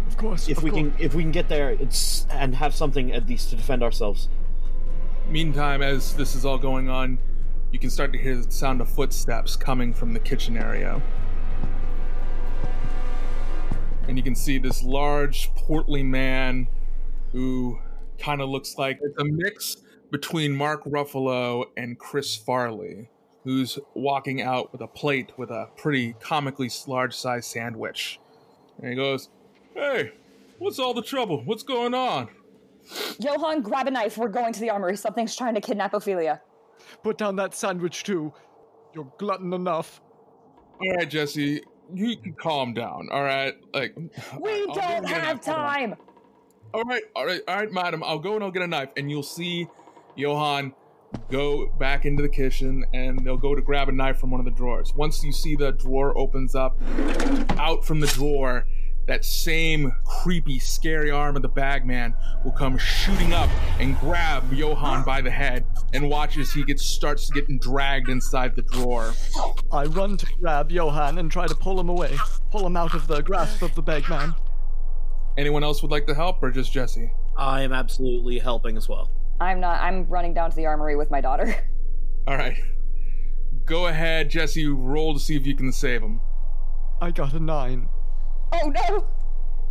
Of course. If of we course. can, if we can get there, it's and have something at least to defend ourselves. Meantime, as this is all going on, you can start to hear the sound of footsteps coming from the kitchen area. And you can see this large, portly man who kind of looks like it's a mix between Mark Ruffalo and Chris Farley, who's walking out with a plate with a pretty comically large sized sandwich. And he goes, Hey, what's all the trouble? What's going on? Johan, grab a knife. We're going to the armory. Something's trying to kidnap Ophelia. Put down that sandwich too. You're glutton enough. All right, Jesse, you can calm down. All right, like We I'll don't and get a have knife. Hold on. time. All right, all right, all right, madam. I'll go and I'll get a knife, and you'll see Johan go back into the kitchen, and they'll go to grab a knife from one of the drawers. Once you see the drawer opens up, out from the drawer, that same creepy, scary arm of the bagman will come shooting up and grab Johan by the head, and watch as he gets starts getting dragged inside the drawer. I run to grab Johan and try to pull him away, pull him out of the grasp of the bagman. Anyone else would like to help, or just Jesse? I am absolutely helping as well. I'm not. I'm running down to the armory with my daughter. All right. Go ahead, Jesse. Roll to see if you can save him. I got a nine. Oh no!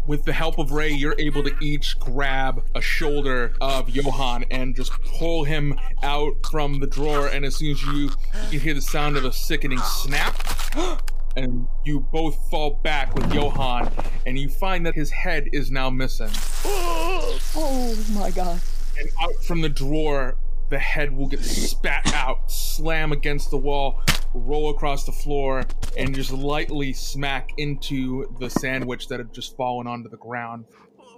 With the help of Ray, you're able to each grab a shoulder of Johan and just pull him out from the drawer. And as soon as you, you can hear the sound of a sickening snap, and you both fall back with Johan, and you find that his head is now missing. Oh my god. And out from the drawer, the head will get spat out, slam against the wall, roll across the floor, and just lightly smack into the sandwich that had just fallen onto the ground.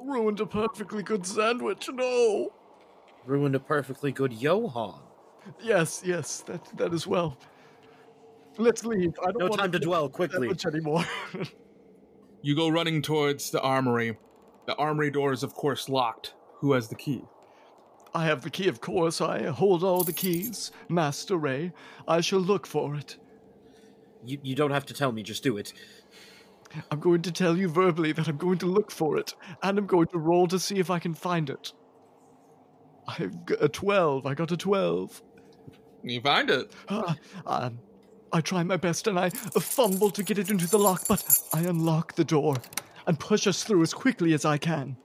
Ruined a perfectly good sandwich. No. Ruined a perfectly good Johan. Yes, yes, that that as well. Let's leave. I don't No want time to dwell. Quickly. sandwich anymore. You go running towards the armory. The armory door is, of course, locked. Who has the key? I have the key, of course. I hold all the keys. Master Ray, I shall look for it. You you don't have to tell me. Just do it. I'm going to tell you verbally that I'm going to look for it, and I'm going to roll to see if I can find it. I got a 12. I got a 12. You find it. Ah, um, I try my best and I fumble to get it into the lock, but I unlock the door and push us through as quickly as I can.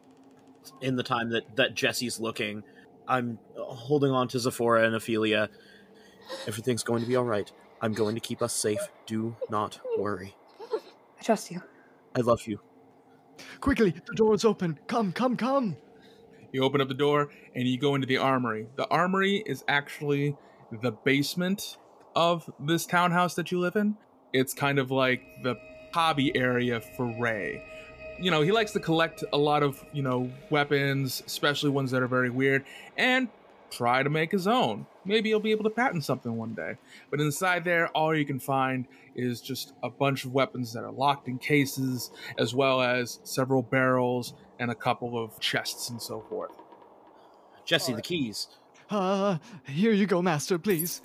In the time that that Jesse's looking, I'm holding on to Zephora and Ophelia. Everything's going to be all right. I'm going to keep us safe. Do not worry. I trust you. I love you. Quickly, the door is open. Come, come, come. You open up the door and you go into the armory. The armory is actually the basement of this townhouse that you live in. It's kind of like the hobby area for Ray. You know, he likes to collect a lot of, you know, weapons, especially ones that are very weird, and try to make his own. Maybe he'll be able to patent something one day. But inside there, all you can find is just a bunch of weapons that are locked in cases, as well as several barrels and a couple of chests and so forth. Jesse, the keys. Uh, here you go, Master, please.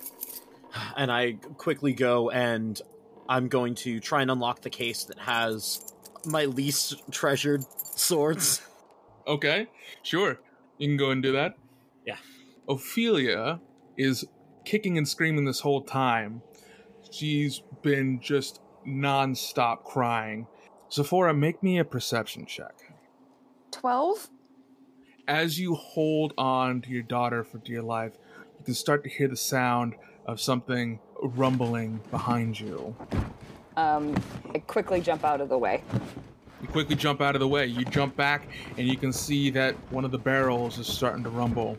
And I quickly go and I'm going to try and unlock the case that has my least treasured swords. Okay, sure. You can go and do that. Yeah. Ophelia is kicking and screaming this whole time. She's been just non-stop crying. Zephora, make me a perception check. 12? As you hold on to your daughter for dear life, you can start to hear the sound of something rumbling behind you. Um, I quickly jump out of the way. You quickly jump out of the way. You jump back, and you can see that one of the barrels is starting to rumble.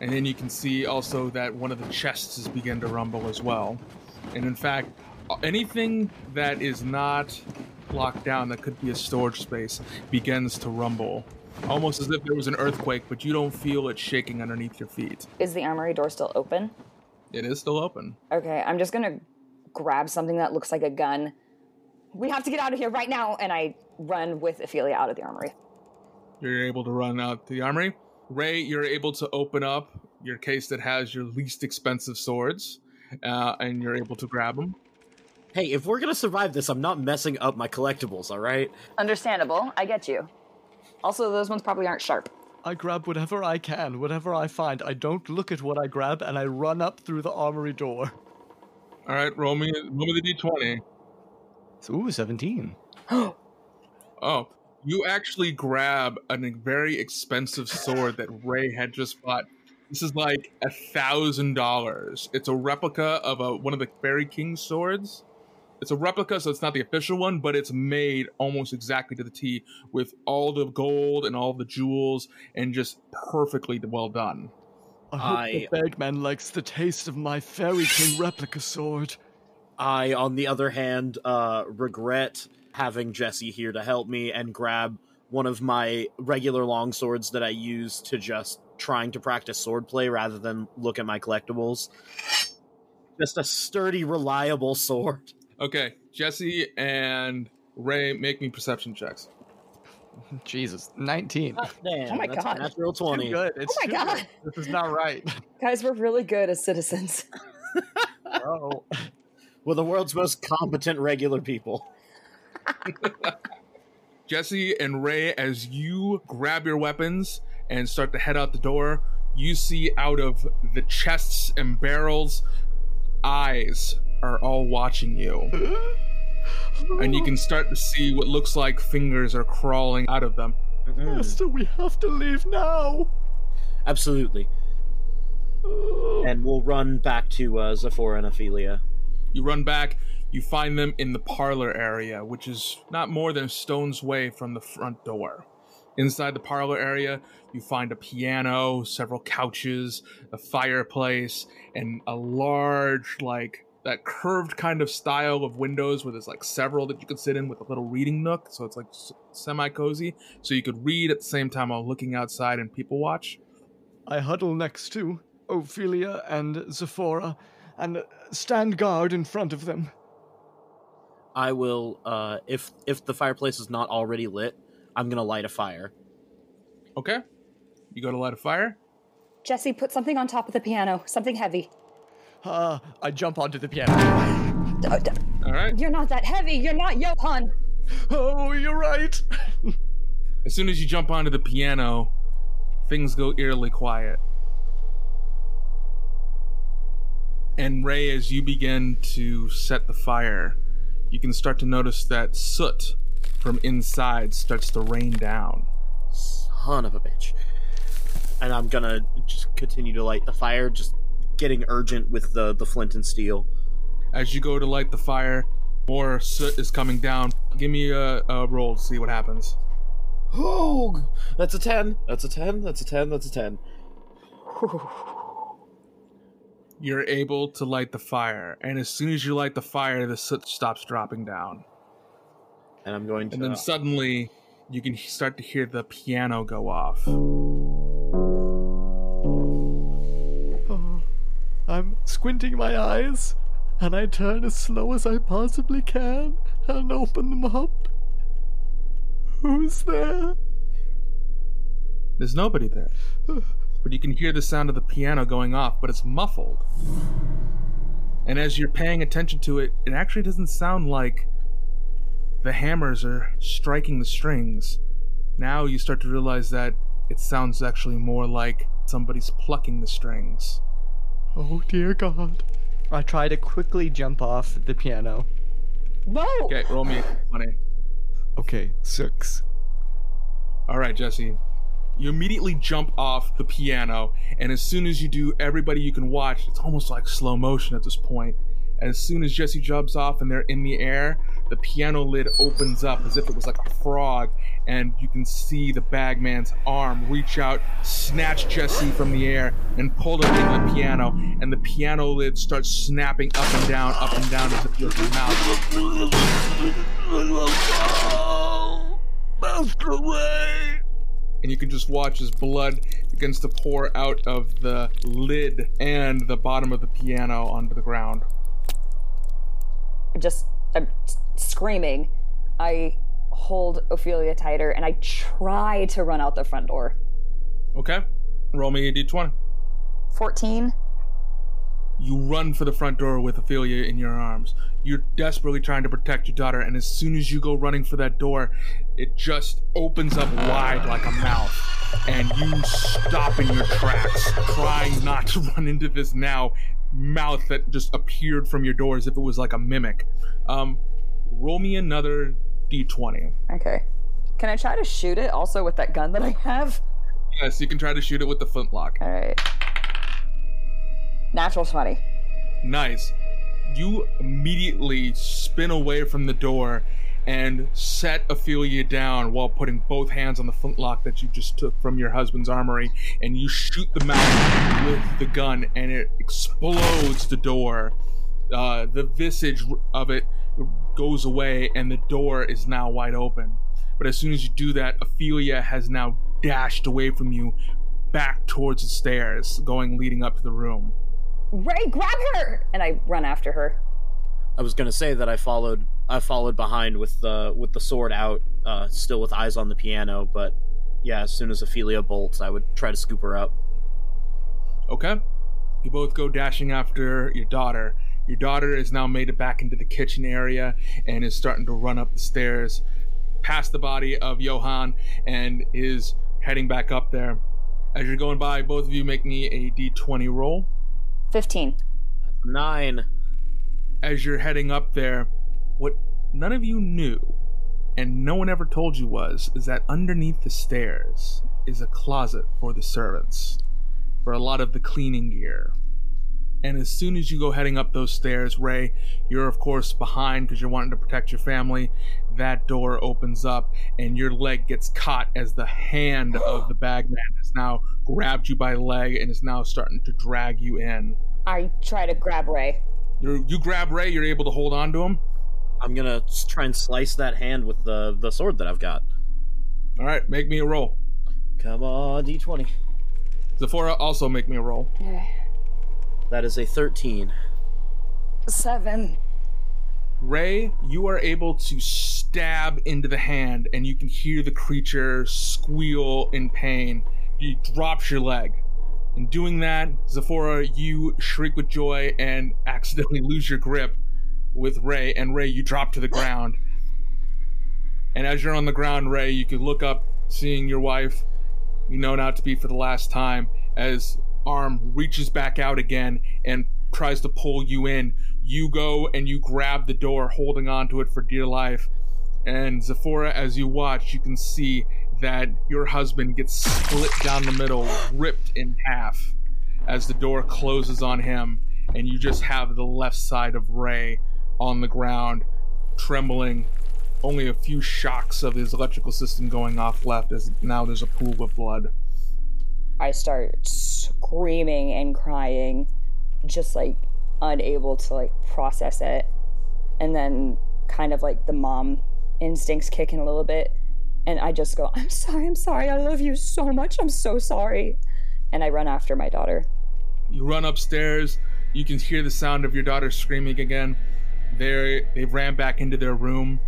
And then you can see also that one of the chests is beginning to rumble as well. And in fact, anything that is not locked down that could be a storage space begins to rumble, almost as if there was an earthquake, but you don't feel it shaking underneath your feet. Is the armory door still open? It is still open. Okay, I'm just gonna grab something that looks like a gun. We have to get out of here right now, and I run with Ophelia out of the armory. You're able to run out to the armory. Ray, you're able to open up your case that has your least expensive swords, uh, and you're able to grab them. Hey, if we're gonna survive this, I'm not messing up my collectibles, alright? Understandable. I get you. Also, those ones probably aren't sharp. I grab whatever I can, whatever I find. I don't look at what I grab, and I run up through the armory door. All right, roll me, roll me the d20. Ooh, 17. Oh, you actually grab a very expensive sword that Ray had just bought. This is like a thousand dollars. It's a replica of a one of the Fairy King's swords. It's a replica, so it's not the official one, but it's made almost exactly to the T with all the gold and all the jewels and just perfectly well done. I hope I- the bagman likes the taste of my Fairy King replica sword. I, on the other hand, uh, regret having Jesse here to help me and grab one of my regular long swords that I use to just trying to practice swordplay rather than look at my collectibles. Just a sturdy, reliable sword. Okay, Jesse and Ray make me perception checks. Jesus, 19. Damn, Oh my that's God. natural Too 20. good. It's Oh my too God. good. This is not right. Guys, we're really good as citizens. oh. We're the world's most competent regular people. Jesse and Ray, as you grab your weapons and start to head out the door, you see out of the chests and barrels, eyes are all watching you. And you can start to see what looks like fingers are crawling out of them. Master, we have to leave now. Absolutely. And we'll run back to uh, Zephora and Ophelia. You run back, you find them in the parlor area, which is not more than a stone's way from the front door. Inside the parlor area, you find a piano, several couches, a fireplace, and a large, like, that curved kind of style of windows where there's like several that you could sit in with a little reading nook. So it's like semi cozy. So you could read at the same time while looking outside and people watch. I huddle next to Ophelia and Zephora and stand guard in front of them. I will, uh, if if the fireplace is not already lit, I'm gonna light a fire. Okay. You go to light a fire. Jesse, put something on top of the piano, something heavy. Uh, I jump onto the piano. D- d- All right. You're not that heavy. You're not Johan. Oh, you're right. As soon as you jump onto the piano, things go eerily quiet. And Ray, as you begin to set the fire, you can start to notice that soot from inside starts to rain down. Son of a bitch. And I'm gonna just continue to light the fire, just getting urgent with the, the flint and steel. As you go to light the fire, more soot is coming down. Give me a, a roll to see what happens. Oh, that's a 10. That's a 10. That's a 10. That's a 10. You're able to light the fire, and as soon as you light the fire, the soot stops dropping down. And I'm going to. And then uh, suddenly, you can start to hear the piano go off. I'm squinting my eyes, and I turn as slow as I possibly can and open them up. Who's there? There's nobody there. But you can hear the sound of the piano going off, but it's muffled. And as you're paying attention to it, it actually doesn't sound like the hammers are striking the strings. Now you start to realize that it sounds actually more like somebody's plucking the strings. Oh dear God. I try to quickly jump off the piano. No! Okay, roll me a money. Okay, six. All right, Jesse. You immediately jump off the piano, and as soon as you do, everybody you can watch, it's almost like slow motion at this point. As soon as Jesse jumps off and they're in the air, the piano lid opens up as if it was like a frog, and you can see the bagman's arm reach out, snatch Jesse from the air, and pull him into the piano, and the piano lid starts snapping up and down, up and down as if it was a mouth. And you can just watch as blood begins to pour out of the lid and the bottom of the piano onto the ground. Just I'm screaming. I hold Ophelia tighter and I try to run out the front door. Okay. Roll me a d20. 14. You run for the front door with Ophelia in your arms. You're desperately trying to protect your daughter, and as soon as you go running for that door, it just opens up wide like a mouth. And you stop in your tracks, trying not to run into this now mouth that just appeared from your door as if it was like a mimic. Um, roll me another d20. Okay. Can I try to shoot it also with that gun that I have? Yes, you can try to shoot it with the flintlock. All right. Natural 20. Nice. You immediately spin away from the door and set Ophelia down while putting both hands on the flintlock that you just took from your husband's armory, and you shoot the mouth with the gun, and it explodes the door. Uh, the visage of it goes away, and the door is now wide open. But as soon as you do that, Ophelia has now dashed away from you, back towards the stairs, going leading up to the room. Ray, grab her! And I run after her. I was gonna say that I followed I followed behind with the with the sword out, uh, still with eyes on the piano. But yeah, as soon as Ophelia bolts, I would try to scoop her up. Okay. You both go dashing after your daughter. Your daughter has now made it back into the kitchen area and is starting to run up the stairs past the body of Johan and is heading back up there. As you're going by, both of you make me a d20 roll. 15. Nine. As you're heading up there, what none of you knew and no one ever told you was is that underneath the stairs is a closet for the servants for a lot of the cleaning gear. And as soon as you go heading up those stairs, Ray, you're of course behind because you're wanting to protect your family. That door opens up and your leg gets caught as the hand of the bagman has now grabbed you by the leg and is now starting to drag you in. I try to grab Ray. You're, you grab Ray, you're able to hold on to him. I'm gonna try and slice that hand with the the sword that I've got. All right, make me a roll. Come on, d20. Zephora, also make me a roll. That is a 13. Seven. Ray, you are able to stab into the hand, and you can hear the creature squeal in pain. You drops your leg. In doing that, Zephora, you shriek with joy and accidentally lose your grip with Ray, and Ray, you drop to the ground. And as you're on the ground, Ray, you can look up, seeing your wife, you know not to be for the last time, as arm reaches back out again and tries to pull you in. You go and you grab the door, holding onto it for dear life. And Zephora, as you watch, you can see that your husband gets split down the middle, ripped in half, as the door closes on him, and you just have the left side of Ray on the ground, trembling. Only a few shocks of his electrical system going off left, as now there's a pool of blood. I start screaming and crying, just like unable to like process it. And then kind of like the mom instincts kick in a little bit. And I just go, I'm sorry, I'm sorry, I love you so much, I'm so sorry. And I run after my daughter. You run upstairs. You can hear the sound of your daughter screaming again. They they ran back into their room,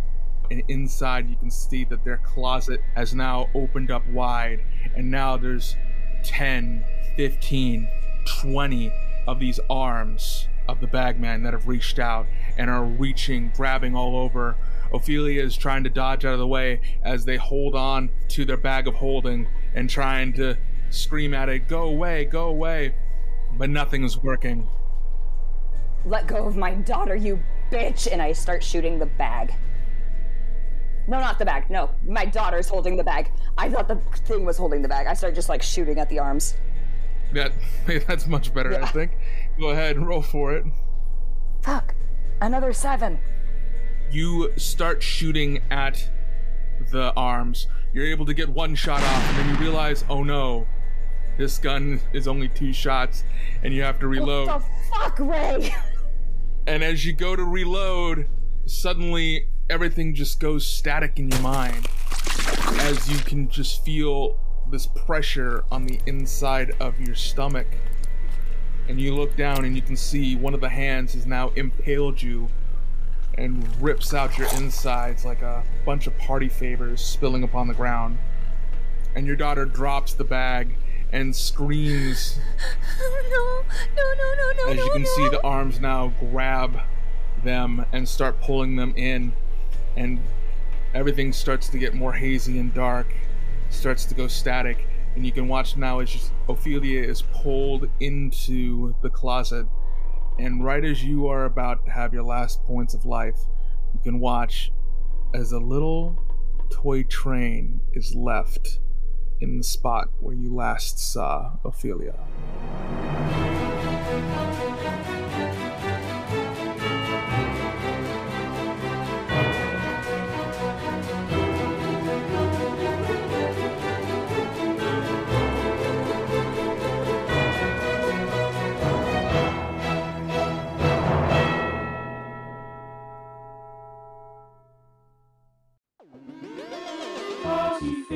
and inside you can see that their closet has now opened up wide, and now there's 10, 15, 20 of these arms of the bagman that have reached out and are reaching, grabbing all over. Ophelia is trying to dodge out of the way as they hold on to their bag of holding and trying to scream at it, Go away, go away. But nothing is working. Let go of my daughter, you bitch! And I start shooting the bag. No, not the bag. No, my daughter's holding the bag. I thought the thing was holding the bag. I start just like shooting at the arms. That that's much better, I think. Go ahead and roll for it. Fuck. Another seven. you start shooting at the arms. You're able to get one shot off, and then you realize, oh no, this gun is only two shots, and you have to reload. What the fuck, Ray? And as you go to reload, suddenly everything just goes static in your mind as you can just feel this pressure on the inside of your stomach. And you look down and you can see one of the hands has now impaled you and rips out your insides like a bunch of party favors spilling upon the ground. And your daughter drops the bag and screams no, no, no, no, no. as you no, can no. see the arms now grab them and start pulling them in and everything starts to get more hazy and dark starts to go static and you can watch now as just ophelia is pulled into the closet. And right as you are about to have your last points of life you can watch as a little toy train is left in the spot where you last saw ophelia